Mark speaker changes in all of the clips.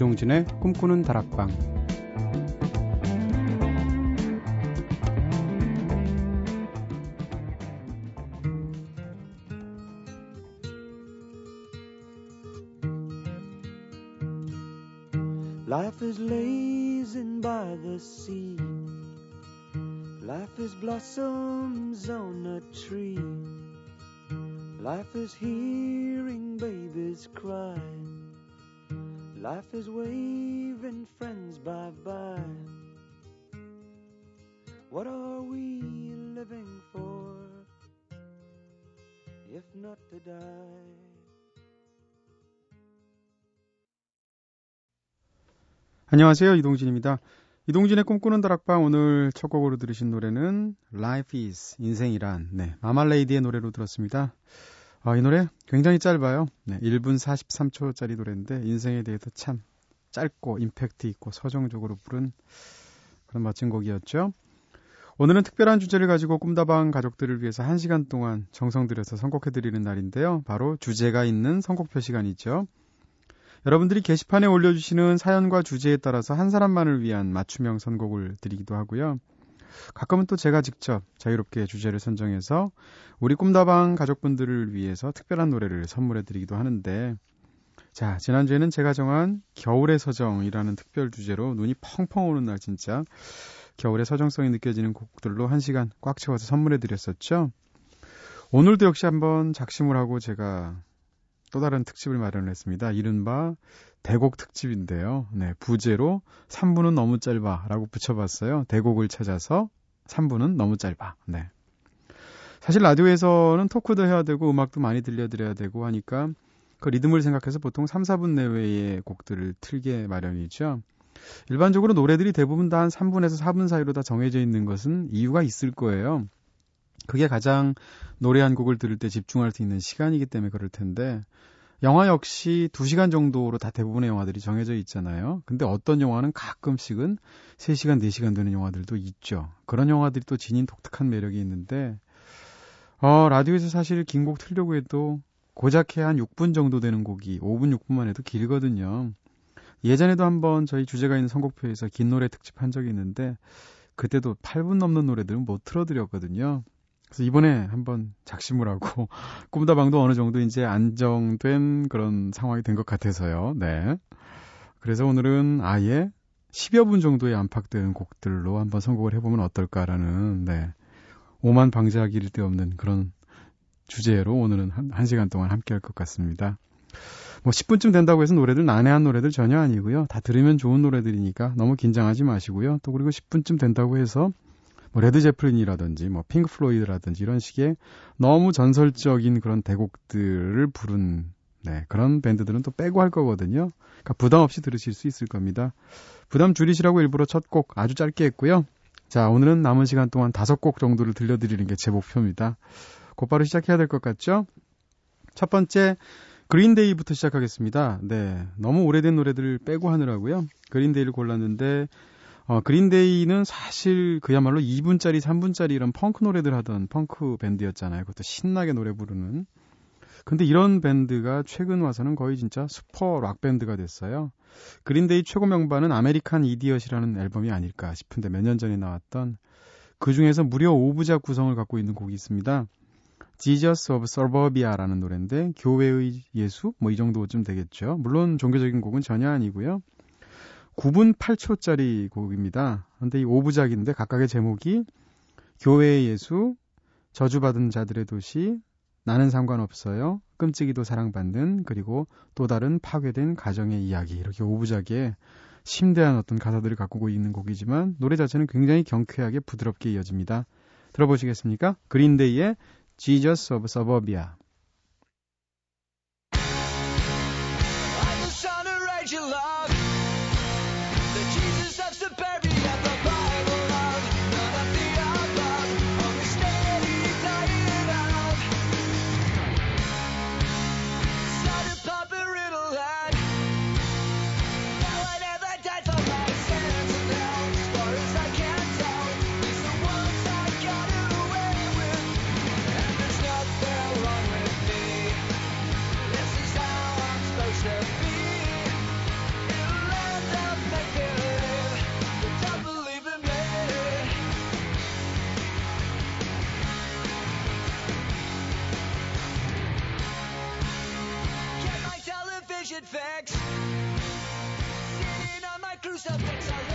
Speaker 1: 이동진의 꿈꾸는 다락방 Life is lazing by the sea. Life is blossoms on a tree. Life is hearing babies cry. Life is waving friends bye bye. What are we living for if not to die? 안녕하세요. 이동진입니다. 이동진의 꿈꾸는 다락방 오늘 첫 곡으로 들으신 노래는 Life is 인생이란 네, 마말레이디의 노래로 들었습니다. 아, 이 노래 굉장히 짧아요. 네, 1분 43초짜리 노래인데 인생에 대해서 참 짧고 임팩트 있고 서정적으로 부른 그런 멋진 곡이었죠. 오늘은 특별한 주제를 가지고 꿈다방 가족들을 위해서 1시간 동안 정성 들여서 선곡해드리는 날인데요. 바로 주제가 있는 선곡표 시간이죠. 여러분들이 게시판에 올려주시는 사연과 주제에 따라서 한 사람만을 위한 맞춤형 선곡을 드리기도 하고요. 가끔은 또 제가 직접 자유롭게 주제를 선정해서 우리 꿈다방 가족분들을 위해서 특별한 노래를 선물해 드리기도 하는데 자, 지난주에는 제가 정한 겨울의 서정이라는 특별 주제로 눈이 펑펑 오는 날 진짜 겨울의 서정성이 느껴지는 곡들로 한 시간 꽉 채워서 선물해 드렸었죠. 오늘도 역시 한번 작심을 하고 제가 또 다른 특집을 마련했습니다. 이른바 대곡 특집인데요. 네, 부제로 3부는 너무 짧아 라고 붙여봤어요. 대곡을 찾아서 3부는 너무 짧아. 네. 사실 라디오에서는 토크도 해야 되고 음악도 많이 들려드려야 되고 하니까 그 리듬을 생각해서 보통 3, 4분 내외의 곡들을 틀게 마련이죠. 일반적으로 노래들이 대부분 다 한 3분에서 4분 사이로 다 정해져 있는 것은 이유가 있을 거예요. 그게 가장 노래 한 곡을 들을 때 집중할 수 있는 시간이기 때문에 그럴 텐데 영화 역시 2시간 정도로 다 대부분의 영화들이 정해져 있잖아요. 근데 어떤 영화는 가끔씩은 3시간, 4시간 되는 영화들도 있죠. 그런 영화들이 또 지닌 독특한 매력이 있는데 어, 라디오에서 사실 긴 곡 틀려고 해도 고작 해한 6분 정도 되는 곡이 5분, 6분만 해도 길거든요. 예전에도 한번 저희 주제가 있는 선곡표에서 긴 노래 특집 한 적이 있는데 그때도 8분 넘는 노래들은 못 틀어드렸거든요. 그래서 이번에 한번 작심을 하고 꿈다방도 어느 정도 이제 안정된 그런 상황이 된 것 같아서요. 네. 그래서 오늘은 아예 10여 분 정도의 안팎되는 곡들로 한번 선곡을 해보면 어떨까라는 네. 오만 방자하기 이를 데 없는 그런 주제로 오늘은 한, 한 시간 동안 함께 할 것 같습니다. 뭐 10분쯤 된다고 해서 노래들 난해한 노래들 전혀 아니고요. 다 들으면 좋은 노래들이니까 너무 긴장하지 마시고요. 또 그리고 10분쯤 된다고 해서 뭐 레드 제플린이라든지 뭐 핑크 플로이드라든지 이런 식의 너무 전설적인 그런 대곡들을 부른 네, 그런 밴드들은 또 빼고 할 거거든요. 그러니까 부담 없이 들으실 수 있을 겁니다. 부담 줄이시라고 일부러 첫 곡 아주 짧게 했고요. 자, 오늘은 남은 시간 동안 다섯 곡 정도를 들려드리는 게 제 목표입니다. 곧바로 시작해야 될 것 같죠? 첫 번째, 그린데이부터 시작하겠습니다. 네. 너무 오래된 노래들을 빼고 하느라고요. 그린데이를 골랐는데, 어, 그린데이는 사실 그야말로 2분짜리, 3분짜리 이런 펑크 노래들 하던 펑크 밴드였잖아요. 그것도 신나게 노래 부르는. 근데 이런 밴드가 최근 와서는 거의 진짜 슈퍼 락 밴드가 됐어요. 그린데이 최고 명반은 American Idiot이라는 앨범이 아닐까 싶은데 몇 년 전에 나왔던 그 중에서 무려 5부작 구성을 갖고 있는 곡이 있습니다. Jesus of Suburbia라는 노래인데 교외의 예수 뭐 이 정도쯤 되겠죠. 물론 종교적인 곡은 전혀 아니고요. 9분 8초짜리 곡입니다. 근데 이 5부작인데 각각의 제목이 교회의 예수, 저주받은 자들의 도시, 나는 상관없어요, 끔찍이도 사랑받는, 그리고 또 다른 파괴된 가정의 이야기 이렇게 5부작에 심대한 어떤 가사들을 갖고 있는 곡이지만 노래 자체는 굉장히 경쾌하게 부드럽게 이어집니다. 들어보시겠습니까? 그린데이의 Jesus of Suburbia. Something's alright.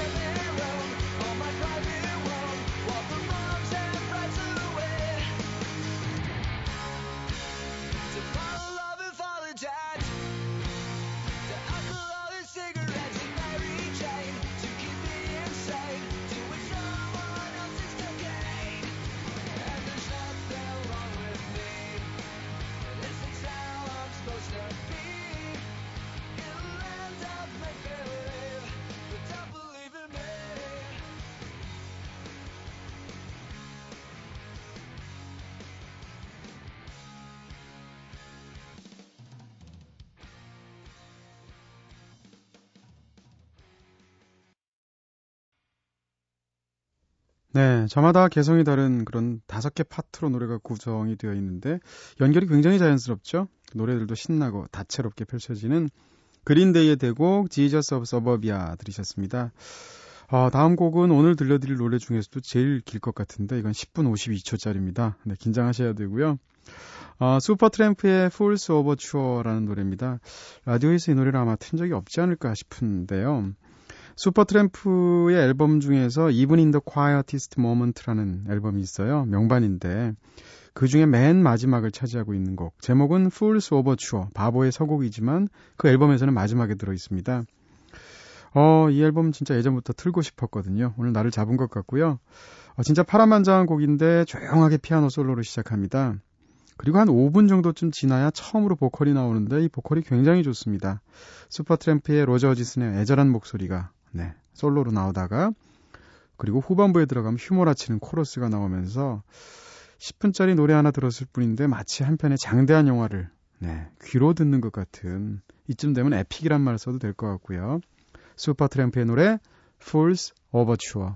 Speaker 1: 네, 저마다 개성이 다른 그런 다섯 개 파트로 노래가 구성이 되어 있는데 연결이 굉장히 자연스럽죠. 노래들도 신나고 다채롭게 펼쳐지는 그린데이의 대곡 Jesus of Suburbia 들으셨습니다. 어, 다음 곡은 오늘 들려드릴 노래 중에서도 제일 길 것 같은데 이건 10분 52초짜리입니다. 네, 긴장하셔야 되고요. 어, 슈퍼트램프의 Fools Overture라는 노래입니다. 라디오에서 이 노래를 아마 튼 적이 없지 않을까 싶은데요. 슈퍼트램프의 앨범 중에서 Even in the Quietest Moment라는 앨범이 있어요. 명반인데 그 중에 맨 마지막을 차지하고 있는 곡. 제목은 Fool's Overture, 바보의 서곡이지만 그 앨범에서는 마지막에 들어 있습니다. 어, 이 앨범 진짜 예전부터 틀고 싶었거든요. 오늘 나를 잡은 것 같고요. 어, 진짜 파란만장한 곡인데 조용하게 피아노 솔로로 시작합니다. 그리고 한 5분 정도쯤 지나야 처음으로 보컬이 나오는데 이 보컬이 굉장히 좋습니다. 슈퍼트램프의 로저 지슨의 애절한 목소리가 네, 솔로로 나오다가 그리고 후반부에 들어가면 휴머라치는 코러스가 나오면서 10분짜리 노래 하나 들었을 뿐인데 마치 한 편의 장대한 영화를 네, 귀로 듣는 것 같은 이쯤 되면 에픽이란 말 써도 될 것 같고요. 슈퍼트램프의 노래 Fool's Overture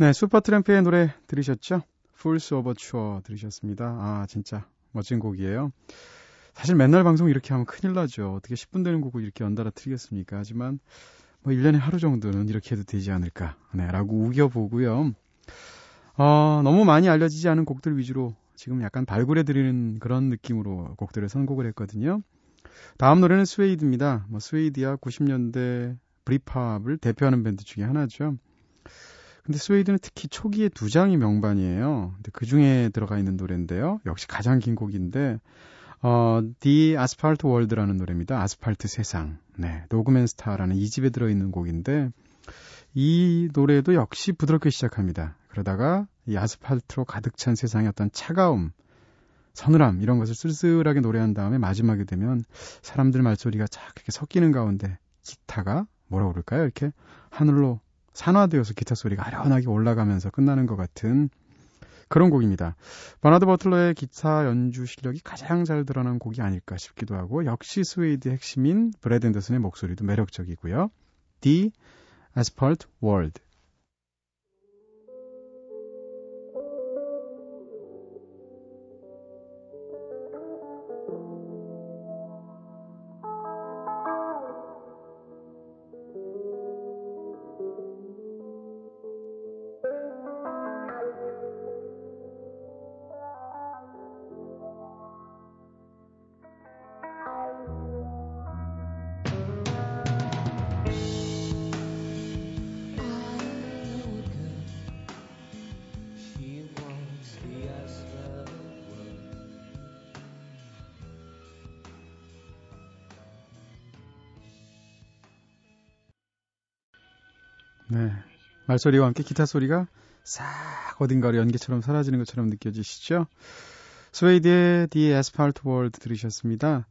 Speaker 1: 네, 슈퍼트램프의 노래 들으셨죠? Fools Overture 들으셨습니다. 아, 진짜 멋진 곡이에요. 사실 맨날 방송 이렇게 하면 큰일 나죠. 어떻게 10분 되는 곡을 이렇게 연달아 틀겠습니까? 하지만 뭐 1년에 하루 정도는 이렇게 해도 되지 않을까. 네, 라고 우겨보고요. 어, 너무 많이 알려지지 않은 곡들 위주로 지금 약간 발굴해 드리는 그런 느낌으로 곡들을 선곡을 했거든요. 다음 노래는 스웨이드입니다. 뭐 스웨이드야 90년대 Britpop을 대표하는 밴드 중에 하나죠. 근데 스웨이드는 특히 초기에 두 장이 명반이에요. 근데 그 중에 들어가 있는 노래인데요. 역시 가장 긴 곡인데, 어, The Asphalt World라는 노래입니다. 아스팔트 세상. 네. Dog Man Star라는 2집에 들어있는 곡인데, 이 노래도 역시 부드럽게 시작합니다. 그러다가 이 아스팔트로 가득 찬 세상의 어떤 차가움, 서늘함, 이런 것을 쓸쓸하게 노래한 다음에 마지막에 되면 사람들 말소리가 쫙 이렇게 섞이는 가운데 기타가 뭐라 그럴까요? 이렇게 하늘로 산화되어서 기타 소리가 아련하게 올라가면서 끝나는 것 같은 그런 곡입니다. 버나드 버틀러의 기타 연주 실력이 가장 잘 드러난 곡이 아닐까 싶기도 하고 역시 스웨이드 핵심인 브렛 앤더슨의 목소리도 매력적이고요. The Asphalt World 네. 말소리와 함께 기타 소리가 싹 어딘가로 연기처럼 사라지는 것처럼 느껴지시죠? 스웨이드의 The Asphalt World 들으셨습니다.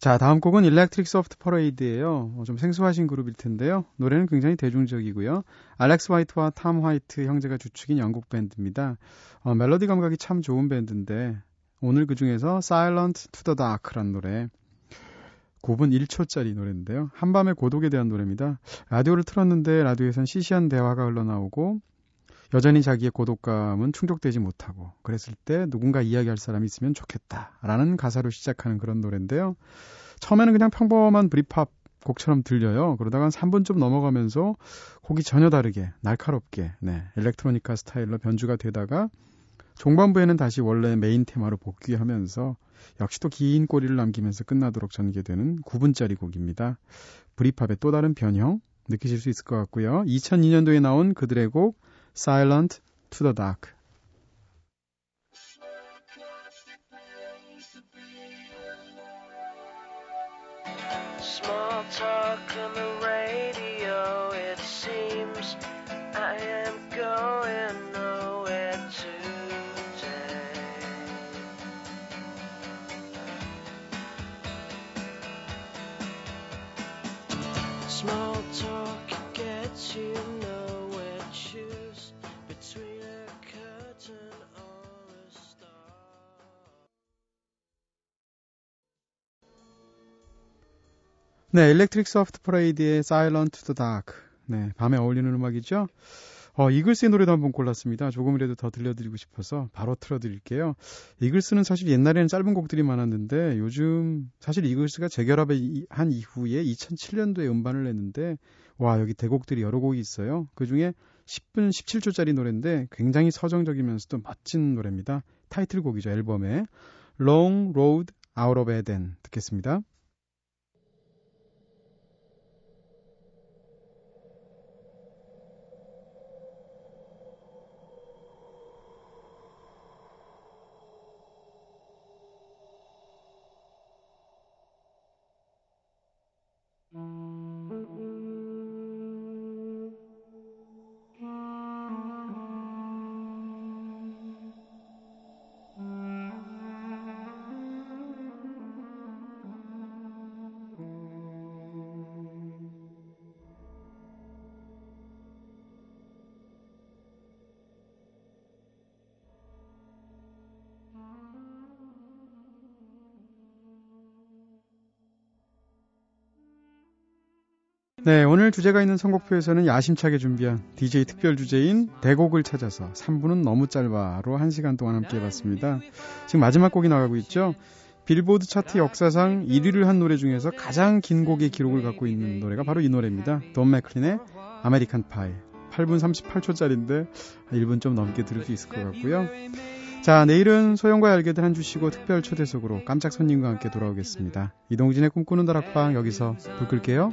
Speaker 1: 자, 다음 곡은 일렉트릭 소프트 퍼레이드예요. 어, 좀 생소하신 그룹일 텐데요. 노래는 굉장히 대중적이고요. 알렉스 화이트와 탐 화이트 형제가 주축인 영국 밴드입니다. 어, 멜로디 감각이 참 좋은 밴드인데 오늘 그 중에서 Silent to the Dark란 노래 9분 1초짜리 노래인데요. 한밤의 고독에 대한 노래입니다. 라디오를 틀었는데 라디오에선 시시한 대화가 흘러나오고 여전히 자기의 고독감은 충족되지 못하고 그랬을 때 누군가 이야기할 사람이 있으면 좋겠다라는 가사로 시작하는 그런 노래인데요. 처음에는 그냥 평범한 브리팝 곡처럼 들려요. 그러다가 한 3분 좀 넘어가면서 곡이 전혀 다르게 날카롭게 네, 일렉트로니카 스타일로 변주가 되다가 종반부에는 다시 원래 메인 테마로 복귀하면서 역시 또 긴 꼬리를 남기면서 끝나도록 전개되는 9분짜리 곡입니다. 브리팝의 또 다른 변형 느끼실 수 있을 것 같고요. 2002년도에 나온 그들의 곡 Silent to the Dark. 네, Electric Soft Parade의 Silent to the Dark. 네, 밤에 어울리는 음악이죠. 어, 이글스의 노래도 한번 골랐습니다. 조금이라도 더 들려드리고 싶어서 바로 틀어드릴게요. 이글스는 사실 옛날에는 짧은 곡들이 많았는데 요즘 사실 이글스가 재결합을 한 이후에 2007년도에 음반을 냈는데 와 여기 대곡들이 여러 곡이 있어요. 그 중에 10분 17초짜리 노래인데 굉장히 서정적이면서도 멋진 노래입니다. 타이틀곡이죠 앨범에 Long Road Out of Eden 듣겠습니다. 네, 오늘 주제가 있는 선곡표에서는 야심차게 준비한 DJ 특별 주제인 대곡을 찾아서 3부는 너무 짧아로 1시간 동안 함께 해봤습니다. 지금 마지막 곡이 나가고 있죠. 빌보드 차트 역사상 1위를 한 노래 중에서 가장 긴 곡의 기록을 갖고 있는 노래가 바로 이 노래입니다. 돈 맥클린의 American Pie. 8분 38초짜리인데 1분 좀 넘게 들을 수 있을 것 같고요. 자, 내일은 소영과 알게들 한 주시고 특별 초대석으로 깜짝 손님과 함께 돌아오겠습니다. 이동진의 꿈꾸는 다락방 여기서 불 끌게요.